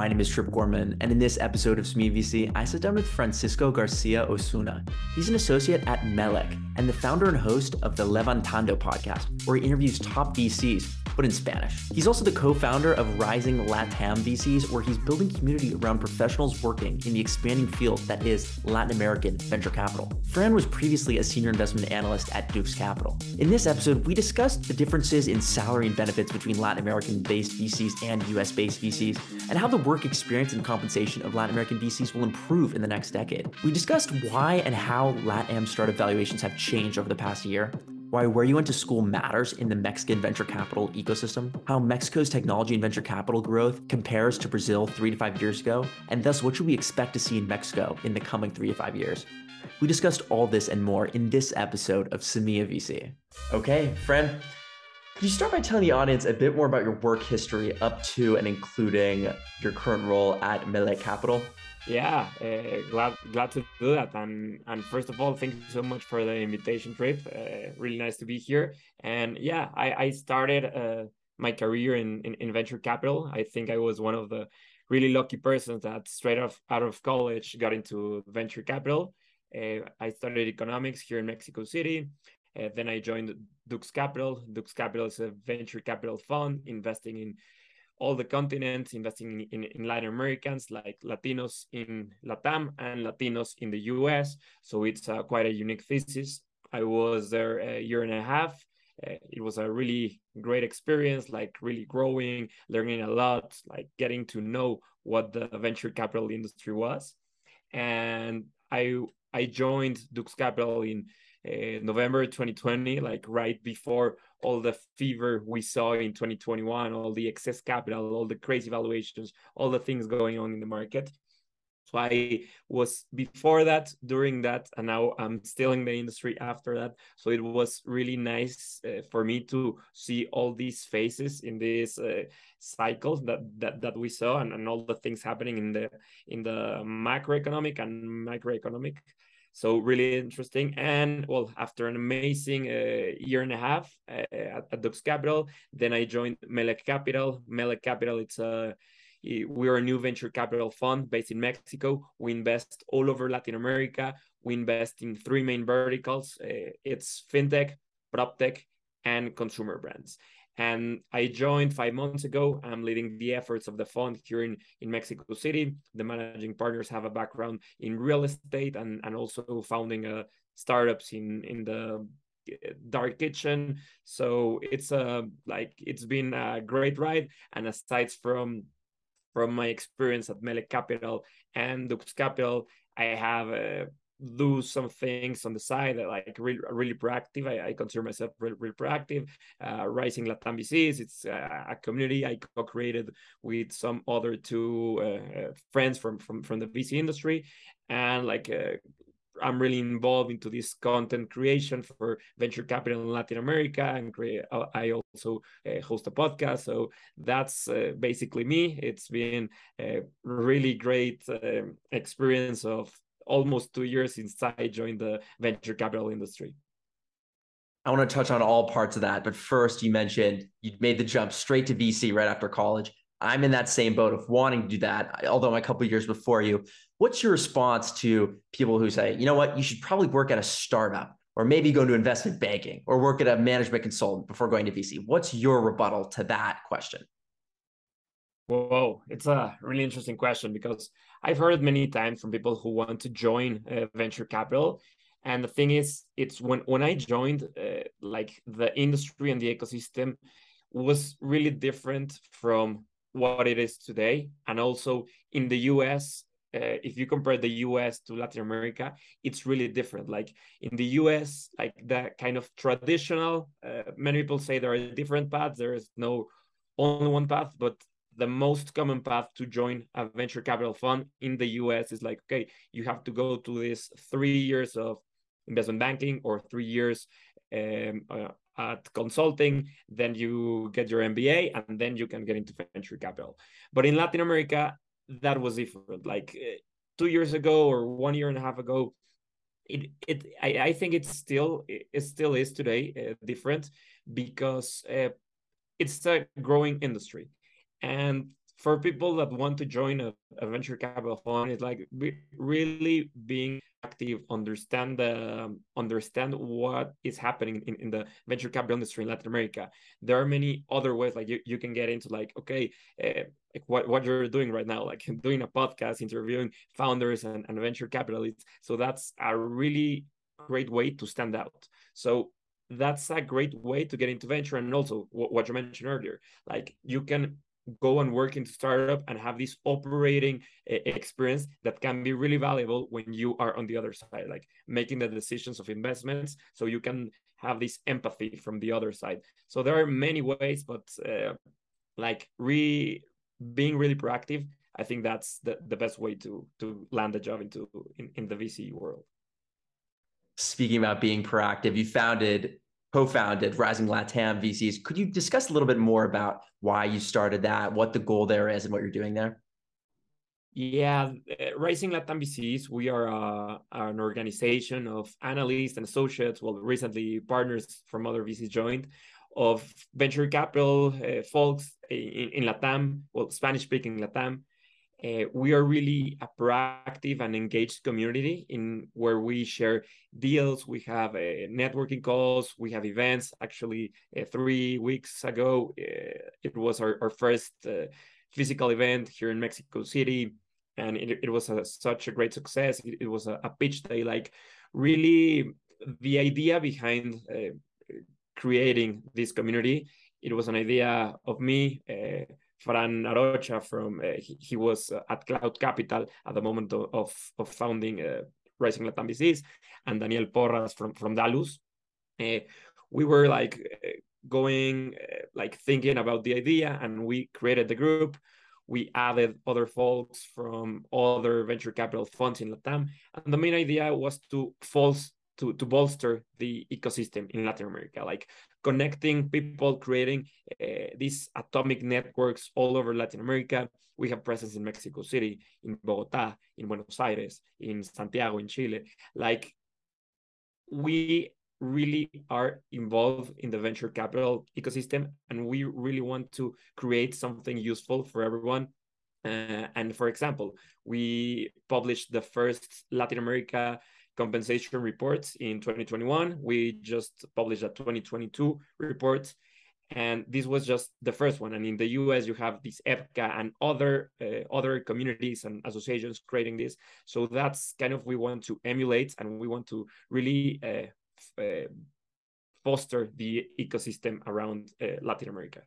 My name is Trip Gorman, and in this episode of Semilla VC, I sit down with Francisco Garcia Osuna. He's an associate at Melek and the founder and host of the Levantando podcast, where he interviews top VCs but in Spanish. He's also the co founder of Rising LATAM VCs, where he's building community around professionals working in the expanding field that is Latin American venture capital. Fran was previously a senior investment analyst at Dux Capital. In this episode, we discussed the differences in salary and benefits between Latin American based VCs and US based VCs, and how the work experience and compensation of Latin American VCs will improve in the next decade. We discussed why and how LATAM startup valuations have changed over the past year, why where you went to school matters in the Mexican venture capital ecosystem, how Mexico's technology and venture capital growth compares to Brazil three to five years ago, and thus what should we expect to see in Mexico in the coming three to five years. We discussed all this and more in this episode of Semilla VC. Okay, Fran, could you start by telling the audience a bit more about your work history up to and including your current role at Melek Capital? Yeah, uh, glad glad to do that. And and first of all, thank you so much for the invitation, Trip. Uh, really nice to be here. And yeah, I I started uh, my career in, in, in venture capital. I think I was one of the really lucky persons that straight off out of college got into venture capital. I studied economics here in Mexico City. Uh, then I joined Dux Capital. Dux Capital is a venture capital fund investing in all the continents, investing in, in, in, Latin Americans, like Latinos in Latam and Latinos in the US. So it's uh, quite a unique thesis. I was there a year and a half. Uh, it was a really great experience, like really growing, learning a lot, like getting to know what the venture capital industry was. And I I joined Dux Capital in uh, November 2020, like right before all the fever we saw in 2021, all the excess capital, all the crazy valuations, all the things going on in the market. So I was before that, during that, and now I'm still in the industry after that. So it was really nice uh, for me to see all these phases in this uh, cycles that, that that we saw, and, and all the things happening in the in the macroeconomic and microeconomic so really interesting. And well, after an amazing uh, year and a half uh, at, at Dux Capital, then I joined Melek Capital. Melek Capital, it's a we're a new venture capital fund based in Mexico. We invest all over Latin America. We invest in three main verticals. Uh, it's fintech, proptech, and consumer brands. And I joined five months ago. I'm leading the efforts of the fund here in, in Mexico City. The managing partners have a background in real estate and, and also founding uh, startups in, in the uh, dark kitchen. So it's a like it's been a great ride. And aside from from my experience at Melek Capital and Dux Capital, I have a do some things on the side that like really really proactive. I, I consider myself really, really proactive. Uh, Rising Latam VCs, it's a, a community I co-created with some other two uh, friends from from from the VC industry, and like uh, I'm really involved into this content creation for venture capital in Latin America, and create, uh, I also uh, host a podcast. So that's uh, basically me. It's been a really great uh, experience of almost two years since I joined the venture capital industry. I want to touch on all parts of that. But first, you mentioned you made the jump straight to VC right after college. I'm in that same boat of wanting to do that, although I'm a couple years before you. What's your response to people who say, you know what, you should probably work at a startup or maybe go into investment banking or work at a management consultant before going to VC? What's your rebuttal to that question? Whoa, it's a really interesting question because I've heard it many times from people who want to join uh, venture capital. And the thing is, it's when, when I joined, uh, like the industry and the ecosystem was really different from what it is today. And also in the US, uh, if you compare the US to Latin America, it's really different. Like in the US, like the kind of traditional, uh, many people say there are different paths. There is no only one path, but the most common path to join a venture capital fund in the US is like, okay, you have to go to this three years of investment banking or three years um, uh, at consulting, then you get your MBA, and then you can get into venture capital. But in Latin America, that was different. Like uh, two years ago or one year and a half ago, it it I, I think it's still it still is today uh, different because uh, it's a growing industry and for people that want to join a, a venture capital fund, it's like really being active, understand the um, understand what is happening in, in the venture capital industry in Latin America. There are many other ways, like you, you can get into like, okay, uh, like what, what you're doing right now, like doing a podcast, interviewing founders and, and venture capitalists. So that's a really great way to stand out. So that's a great way to get into venture and also what you mentioned earlier like you can go and work into startup and have this operating experience that can be really valuable when you are on the other side like making the decisions of investments so you can have this empathy from the other side. So there are many ways but uh, like re being really proactive i think that's the, the best way to to land a job into in, in the vc world. Speaking about being proactive you founded co-founded Rising Latam VCs. Could you discuss a little bit more about why you started that, what the goal there is, and what you're doing there? Yeah, uh, Rising Latam VCs, we are uh, an organization of analysts and associates, well, recently partners from other VCs joined, of venture capital uh, folks in, in Latam, well, Spanish speaking Latam, uh, we are really a proactive and engaged community in where we share deals. We have uh, networking calls. We have events. Actually, uh, three weeks ago, uh, it was our, our first uh, physical event here in Mexico City, and it, it was a, such a great success. It, it was a, a, pitch day, like really the idea behind uh, creating this community. It was an idea of me Fran Arocha from uh, he, he, was uh, at Cloud Capital at the moment of of, founding uh, Rising Latam VCs, and Daniel Porras from from Dalus. We were like going like thinking about the idea, and we created the group. We added other folks from other venture capital funds in Latam, and the main idea was to false to, to bolster the ecosystem in Latin America, like connecting people, creating uh, these atomic networks all over Latin America. We have presence in Mexico City, in Bogota, in Buenos Aires, in Santiago, in Chile. Like we really are involved in the venture capital ecosystem and we really want to create something useful for everyone uh, and for example we published the first latin america compensation reports in 2021. We just published a 2022 report, and this was just the first one. And in the US, you have this EPCA and other uh, other communities and associations creating this. So that's kind of we want to emulate, and we want to really uh, uh, foster the ecosystem around uh, Latin America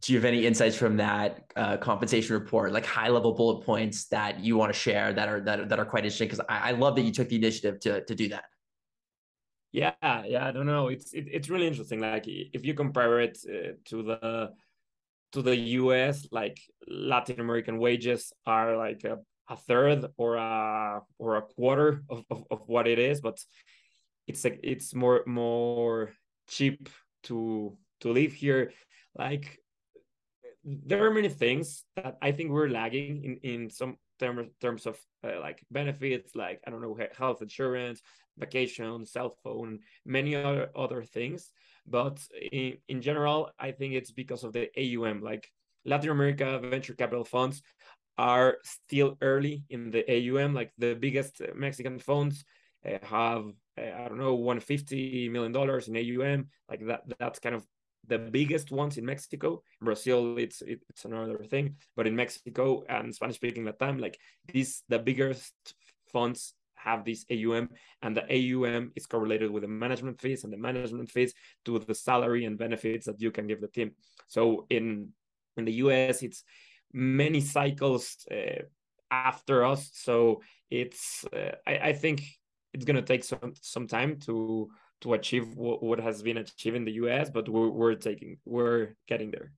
do you have any insights from that uh, compensation report, like high level bullet points that you want to share that are that, that are quite interesting? Because I, I, love that you took the initiative to to do that. Yeah, yeah, I don't know. It's it, it's really interesting. Like if you compare it uh, to the to the U.S., like Latin American wages are like a, a third or a or a quarter of, of, of what it is, but it's like it's more more cheap to to live here. Like there are many things that I think we're lagging in in some term, terms of uh, like benefits, like I don't know, health insurance, vacation, cell phone, many other other things. But in in general, I think it's because of the AUM. Like Latin America venture capital funds are still early in the AUM. Like the biggest Mexican funds uh, have uh, I don't know 150 million dollars in AUM. Like that that's kind of the biggest ones in Mexico. In Brazil, it's it, it's another thing, but in Mexico and Spanish speaking Latam, like these the biggest funds have this AUM, and the AUM is correlated with the management fees, and the management fees to the salary and benefits that you can give the team. So in in the US, it's many cycles uh, after us. So it's uh, I, I think it's gonna take some some time to to achieve what, what has been achieved in the US, but we're, we're taking we're getting there.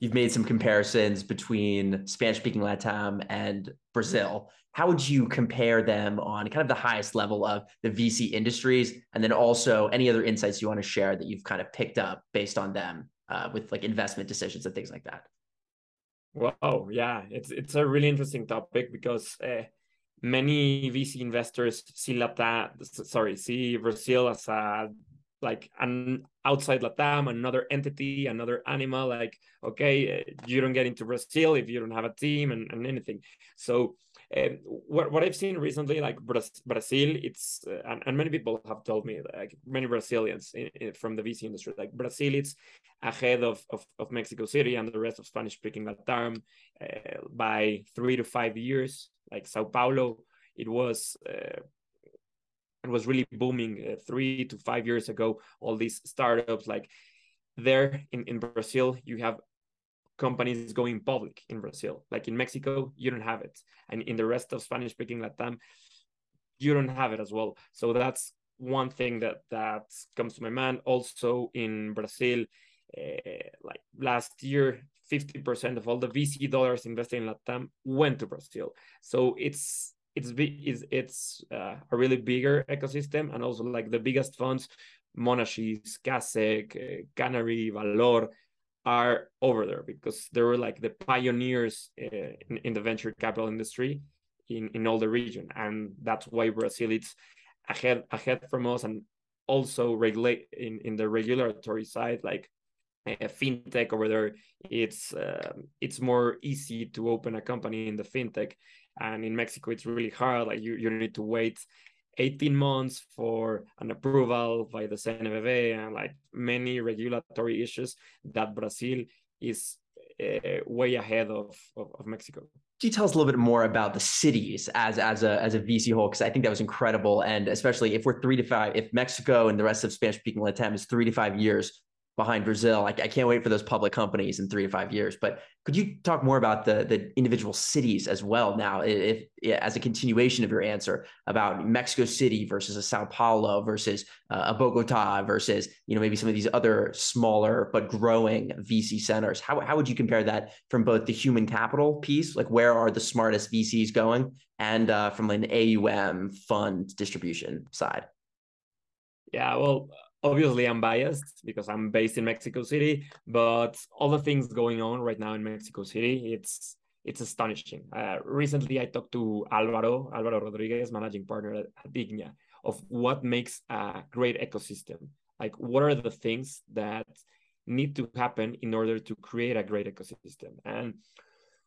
You've made some comparisons between Spanish speaking Latam and Brazil. How would you compare them on kind of the highest level of the VC industries? And then also any other insights you want to share that you've kind of picked up based on them uh, with like investment decisions and things like that? Wow, yeah, it's it's a really interesting topic because uh, many VC investors see Latam, sorry, see Brazil as a like an outside Latam, another entity, another animal. Like, okay, uh, you don't get into Brazil if you don't have a team and, and anything. So, what what I've seen recently, like Brazil, it's uh, and, and many people have told me, like many Brazilians in, in, from the VC industry, like Brazil, it's ahead of, of, of Mexico City and the rest of Spanish speaking Latam uh, by three to five years. Like Sao Paulo, it was uh, it was really booming uh, three to five years ago. All these startups, like there in, in Brazil, you have companies going public in Brazil. Like in Mexico, you don't have it. And in the rest of Spanish speaking Latam, you don't have it as well. So that's one thing that that comes to my mind. Also in Brazil, uh, like last year, 50% of all the VC dollars invested in Latam went to Brazil. So it's it's it's it's uh, a really bigger ecosystem and also like the biggest funds Monashees, Kaszek, uh, Canary, Valor are over there because they were like the pioneers uh, in, in the venture capital industry in, in all the region. And that's why Brazil is ahead ahead from us and also regulate in, in the regulatory side, like uh, fintech over there, it's uh, it's more easy to open a company in the fintech and in Mexico it's really hard. Like you you need to wait 18 months for an approval by the CNBV and like many regulatory issues that Brazil is uh, way ahead of, of, of Mexico. Can you tell us a little bit more about the cities as as a as a VC whole? Because I think that was incredible, and especially if we're three to five, if Mexico and the rest of Spanish speaking Latam is three to five years behind Brazil. I, I, can't wait for those public companies in three to five years. But could you talk more about the the individual cities as well now, if, if as a continuation of your answer about Mexico City versus a Sao Paulo versus uh, a Bogota versus you know maybe some of these other smaller but growing VC centers? How how would you compare that from both the human capital piece, like where are the smartest VCs going, and uh, from an AUM fund distribution side? Yeah, well obviously I'm biased because I'm based in Mexico City, but all the things going on right now in Mexico City, it's it's astonishing. Uh, recently, I talked to Alvaro Alvaro Rodriguez, managing partner at, Ignia, of what makes a great ecosystem. Like, what are the things that need to happen in order to create a great ecosystem? And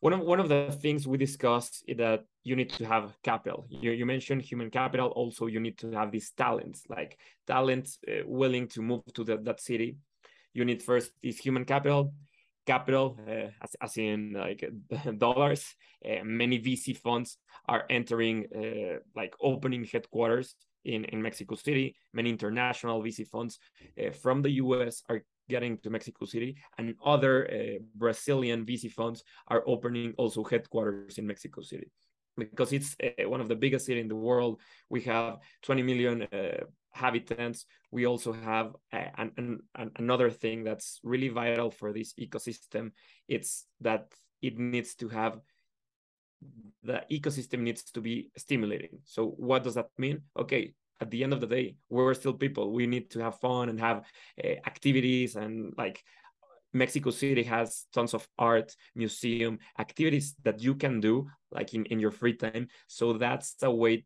one of one of the things we discussed is that you need to have capital. You, you mentioned human capital. Also, you need to have these talents, like talents uh, willing to move to the, that city. You need first this human capital, capital uh, as, as in like dollars. Uh, many VC funds are entering, uh, like opening headquarters in, in Mexico City. Many international VC funds uh, from the US are getting to Mexico City, and other uh, Brazilian VC funds are opening also headquarters in Mexico City because it's uh, one of the biggest cities in the world. We have 20 million uh, inhabitants. We also have an, an, another thing that's really vital for this ecosystem. It's that it needs to have the ecosystem needs to be stimulating. So what does that mean? Okay, at the end of the day we're still people. We need to have fun and have uh, activities. And like mexico city has tons of art museum activities that you can do like in, in your free time. So that's a way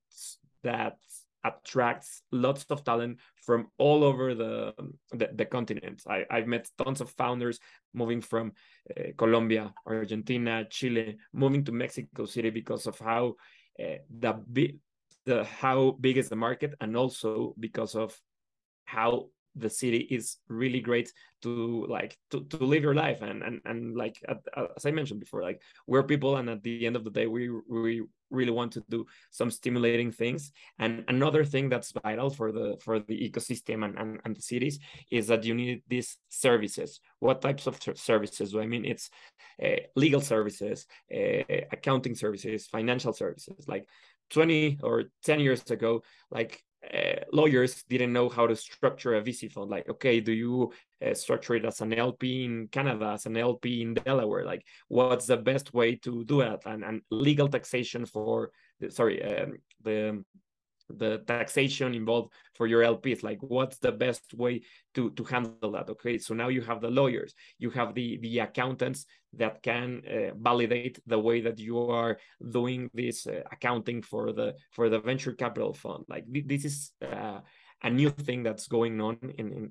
that attracts lots of talent from all over the the, the continent. I, I've met tons of founders moving from uh, Colombia, Argentina, Chile, moving to Mexico City because of how uh, the the how big is the market and also because of how the city is really great to like to, to live your life. And and, and like as i mentioned before like we're people and at the end of the day we we really want to do some stimulating things. And another thing that's vital for the for the ecosystem and, and, and the cities is that you need these services. What types of services? I mean it's uh, legal services uh, accounting services financial services like 20 or 10 years ago like uh, lawyers didn't know how to structure a VC fund. Like, okay, do you uh, structure it as an LP in Canada, as an LP in Delaware? Like, what's the best way to do that? And and legal taxation for the, sorry, um, the the taxation involved for your LPs. Like, what's the best way to to handle that? Okay, so now you have the lawyers, you have the the accountants that can uh, validate the way that you are doing this uh, accounting for the for the venture capital fund. Like, this is uh, a new thing that's going on in in,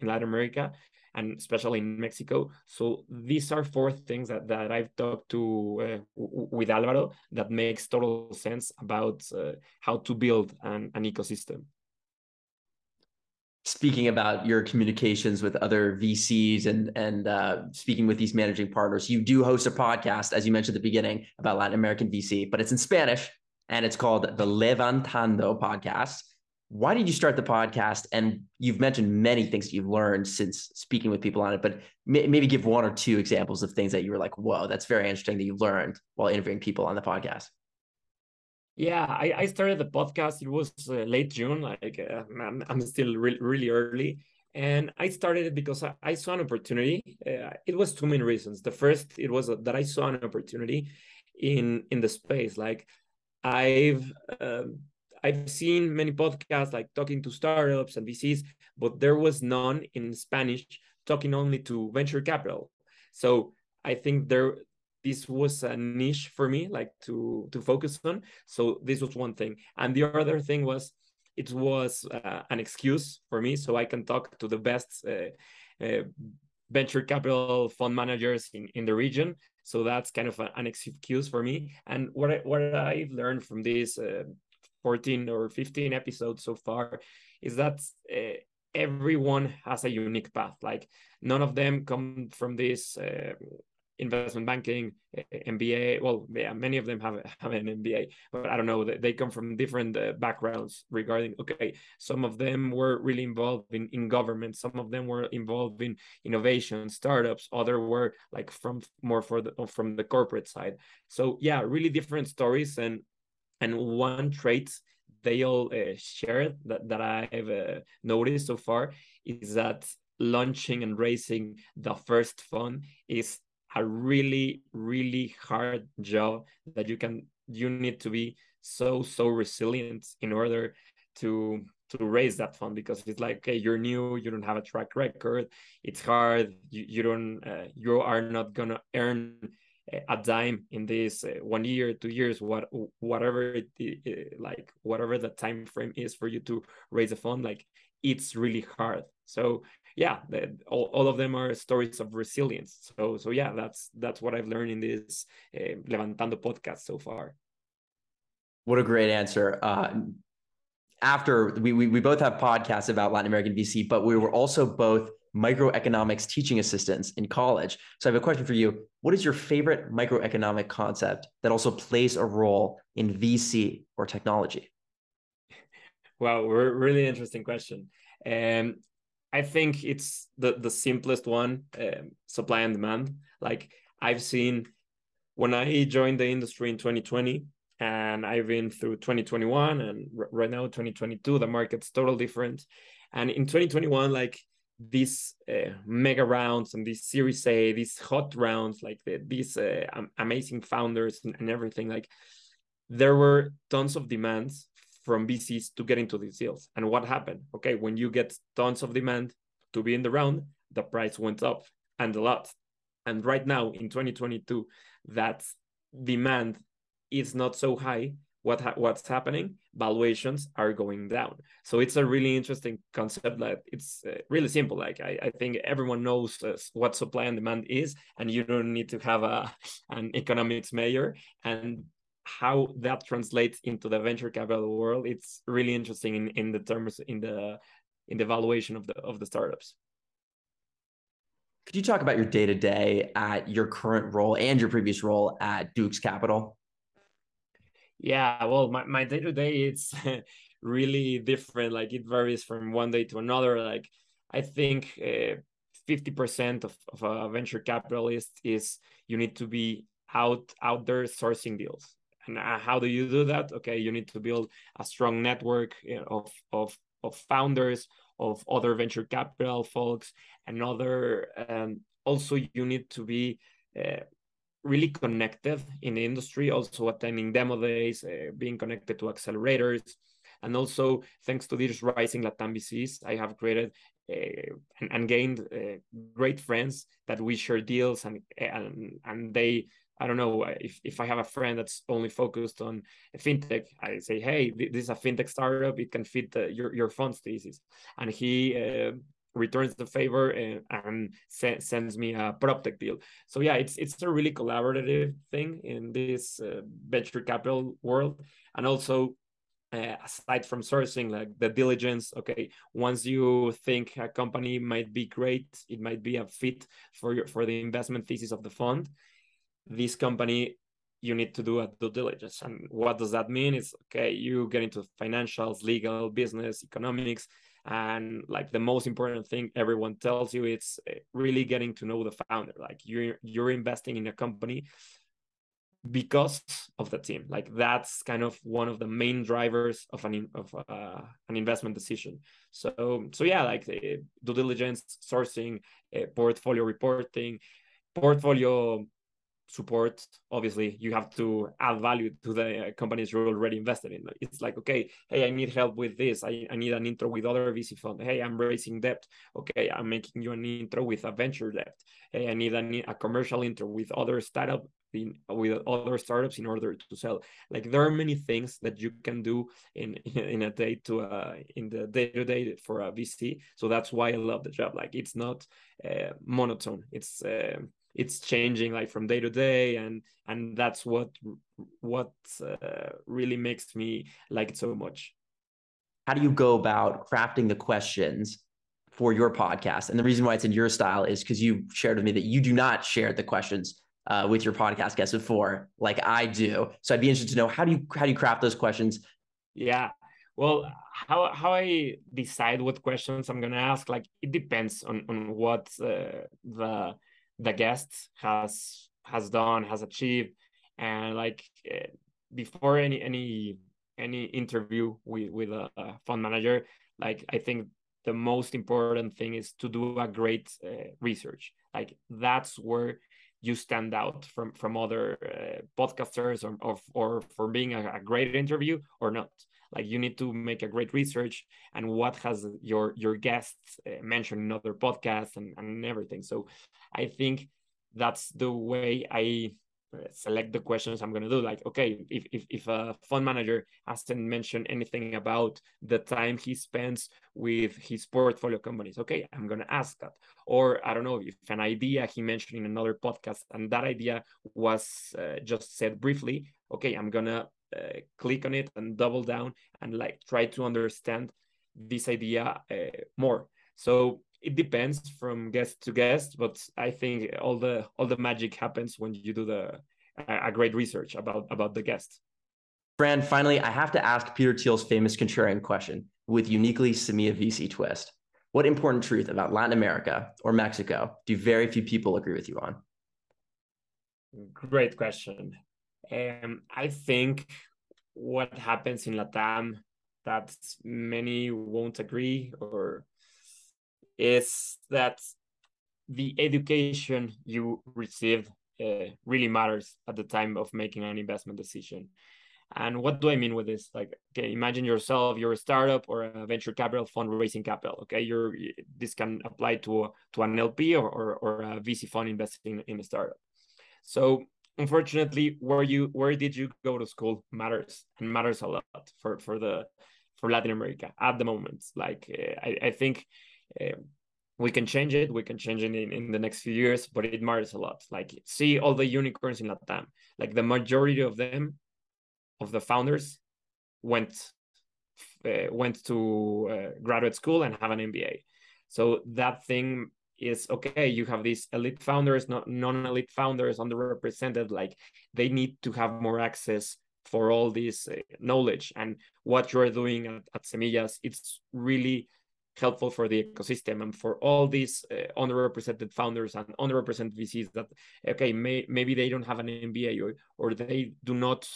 in Latin America and especially in Mexico. So these are four things that, that I've talked to uh, with Alvaro that makes total sense about uh, how to build an, an ecosystem speaking about your communications with other VCs and and uh, speaking with these managing partners, you do host a podcast, as you mentioned at the beginning, about Latin American VC, but it's in Spanish and it's called the Levantando podcast. Why did you start the podcast? And you've mentioned many things that you've learned since speaking with people on it, but may, maybe give one or two examples of things that you were like, "Whoa, that's very interesting that you learned while interviewing people on the podcast." Yeah, I, I started the podcast. It was uh, late June. Like uh, I'm, I'm still re- really early, and I started it because I, I saw an opportunity. Uh, it was two main reasons. The first, it was that I saw an opportunity in in the space. Like I've um, I've seen many podcasts like talking to startups and VCs, but there was none in Spanish talking only to venture capital. So I think there this was a niche for me like to to focus on. So this was one thing. And the other thing was it was uh, an excuse for me so i can talk to the best uh, uh, venture capital fund managers in, in the region. So that's kind of an excuse for me. And what I, what i've learned from these uh, 14 or 15 episodes so far is that uh, everyone has a unique path like none of them come from this uh, investment banking, MBA. Well, yeah, many of them have have an MBA, but I don't know. They come from different uh, backgrounds regarding. Okay, some of them were really involved in in government. Some of them were involved in innovation, startups. Other were like from more for the from the corporate side. So yeah, really different stories and and one trait they all uh, share that that I've uh, noticed so far is that launching and raising the first fund is a really really hard job that you can you need to be so so resilient in order to to raise that fund because it's like okay you're new you don't have a track record. It's hard. You, you don't uh, you are not gonna earn a dime in this uh, one year two years what whatever it, like whatever the time frame is for you to raise a fund like it's really hard so yeah, all, all of them are stories of resilience. So so yeah, that's that's what I've learned in this uh, Levantando podcast so far. What a great answer. Uh, after we, we we both have podcasts about Latin American VC, but we were also both microeconomics teaching assistants in college. So I have a question for you. What is your favorite microeconomic concept that also plays a role in VC or technology? Wow, really interesting question. Um, I think it's the the simplest one, um, supply and demand. Like I've seen when I joined the industry in 2020, and I've been through 2021 and right now 2022, the market's totally different. And in 2021, like these uh, mega rounds and these Series A, these hot rounds, like the, these uh, amazing founders and, and everything, like there were tons of demands from VCs to get into these deals. And what happened? Okay, when you get tons of demand to be in the round, the price went up and a lot. And right now in 2022, that demand is not so high. What ha- what's happening? Valuations are going down. So it's a really interesting concept. That it's uh, really simple. Like I, I think everyone knows uh, what supply and demand is, and you don't need to have a an economics major. And how that translates into the venture capital world it's really interesting in, in the terms in the in the valuation of the of the startups could you talk about your day to day at your current role and your previous role at Dux Capital? Yeah, well, my, my day to day it's really different. Like it varies from one day to another. Like I think uh, uh, percent of, of a venture capitalist is you need to be out out there sourcing deals. And uh, how do you do that? Okay, you need to build a strong network of of of founders, of other venture capital folks, and other. Um, also, you need to be uh, really connected in the industry. Also, attending demo days, uh, being connected to accelerators, and also thanks to these rising Latam VCs, I have created uh, and, and, gained uh, great friends that we share deals and and and they I don't know if, if I have a friend that's only focused on fintech, I say, hey, this is a fintech startup. It can fit the, your your fund's thesis, and he uh, returns the favor and, and se- sends me a prop tech deal. So yeah, it's it's a really collaborative thing in this uh, venture capital world, and also uh, aside from sourcing like the diligence okay once you think a company might be great it might be a fit for your for the investment thesis of the fund this company you need to do a due diligence. And what does that mean? It's okay you get into financials legal business economics and like the most important thing everyone tells you it's uh, really getting to know the founder. Like you're you're investing in a company because of the team. Like that's kind of one of the main drivers of an of uh, an investment decision. So so yeah like uh, due diligence sourcing uh, portfolio reporting portfolio support obviously you have to add value to the companies you're already invested in. It's like okay hey i need help with this. I, I need an intro with other vc fund. Hey i'm raising debt. Okay i'm making you an intro with a venture debt. Hey i need a, a commercial intro with other startup in, with other startups in order to sell. Like there are many things that you can do in in a day to uh in the day to day for a vc so that's why i love the job. Like it's not uh, monotone. It's uh, it's changing like from day to day and and that's what what uh, really makes me like it so much. How do you go about crafting the questions for your podcast? And the reason why it's in your style is because you shared with me that you do not share the questions uh, with your podcast guests before like i do. So i'd be interested to know how do you how do you craft those questions? Yeah. Well how how i decide what questions i'm gonna ask like it depends on on what uh, the the guest has has done has achieved. And like uh, before any any any interview with with a, a, fund manager like i think the most important thing is to do a great uh, research. Like that's where you stand out from from other uh, podcasters or, or or for being a, a great interview or not? Like you need to make a great research and what has your your guests uh, mentioned in other podcasts and, and everything. So i think that's the way i select the questions i'm going to do. Like okay if, if if a fund manager hasn't mentioned anything about the time he spends with his portfolio companies okay i'm going to ask that. Or i don't know if an idea he mentioned in another podcast and that idea was uh, just said briefly okay i'm going to uh, click on it and double down and like try to understand this idea uh, more. So it depends from guest to guest but i think all the all the magic happens when you do the a great research about about the guest Fran, finally, I have to ask Peter Thiel's famous contrarian question with uniquely Semilla VC twist. What important truth about Latin America or Mexico do very few people agree with you on? Great question. Um, I think what happens in Latam that many won't agree or is that the education you received uh, really matters at the time of making an investment decision. And what do I mean with this? Like, okay, imagine yourself, you're a startup or a venture capital fund raising capital. Okay, you're this can apply to to an LP or, or, or a VC fund investing in a startup. So unfortunately where you where did you go to school matters and matters a lot for for the for latin america at the moment like uh, I, I think we can change it we can change it in, in the next few years but it matters a lot. Like see all the unicorns in latam. Like the majority of them of the founders went uh, went to uh, graduate school and have an mba so that thing is okay you have these elite founders not non-elite founders underrepresented like they need to have more access for all this uh, knowledge. And what you're doing at, at semillas it's really helpful for the ecosystem and for all these uh, underrepresented founders and underrepresented vcs that okay may, maybe they don't have an mba or, or they do not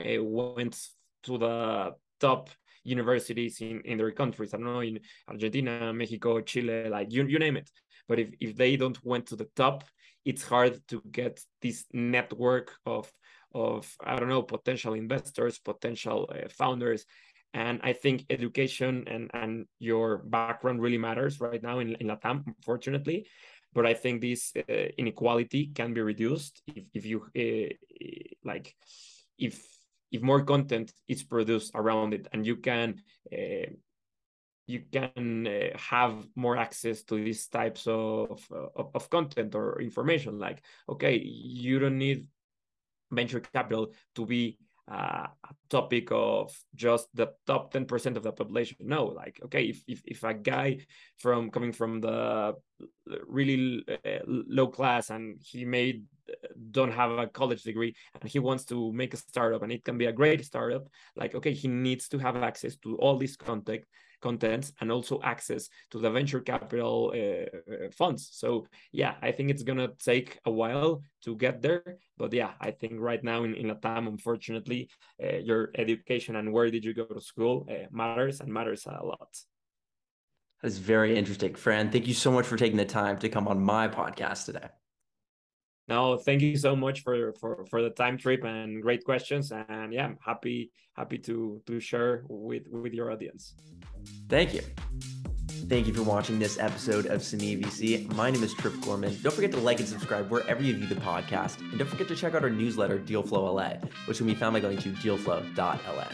uh, went to the top universities in, in their countries. I don't know, in Argentina, Mexico, Chile, like you, you name it. But if, if they don't went to the top, it's hard to get this network of of I don't know potential investors, potential uh, founders, and I think education and and your background really matters right now in, in Latam, unfortunately. but I think this uh, inequality can be reduced if if you uh, like if if more content is produced around it and you can uh, you can uh, have more access to these types of, of, of content or information like okay you don't need venture capital to be uh, a topic of just the top 10% of the population. No like okay if, if, if a guy from coming from the really uh, low class and he made don't have a college degree and he wants to make a startup and it can be a great startup like okay he needs to have access to all this content contents and also access to the venture capital uh, funds. So yeah i think it's gonna take a while to get there but yeah i think right now in, in latam unfortunately uh, your education and where did you go to school uh, matters and matters a lot. That's very interesting fran. Thank you so much for taking the time to come on my podcast today no thank you so much for for for the time trip and great questions and yeah i'm happy happy to to share with with your audience thank you Thank you for watching this episode of Semilla VC. My name is Trip Gorman. Don't forget to like and subscribe wherever you view the podcast. And don't forget to check out our newsletter, Dealflow LA, which can be found by going to dealflow.la.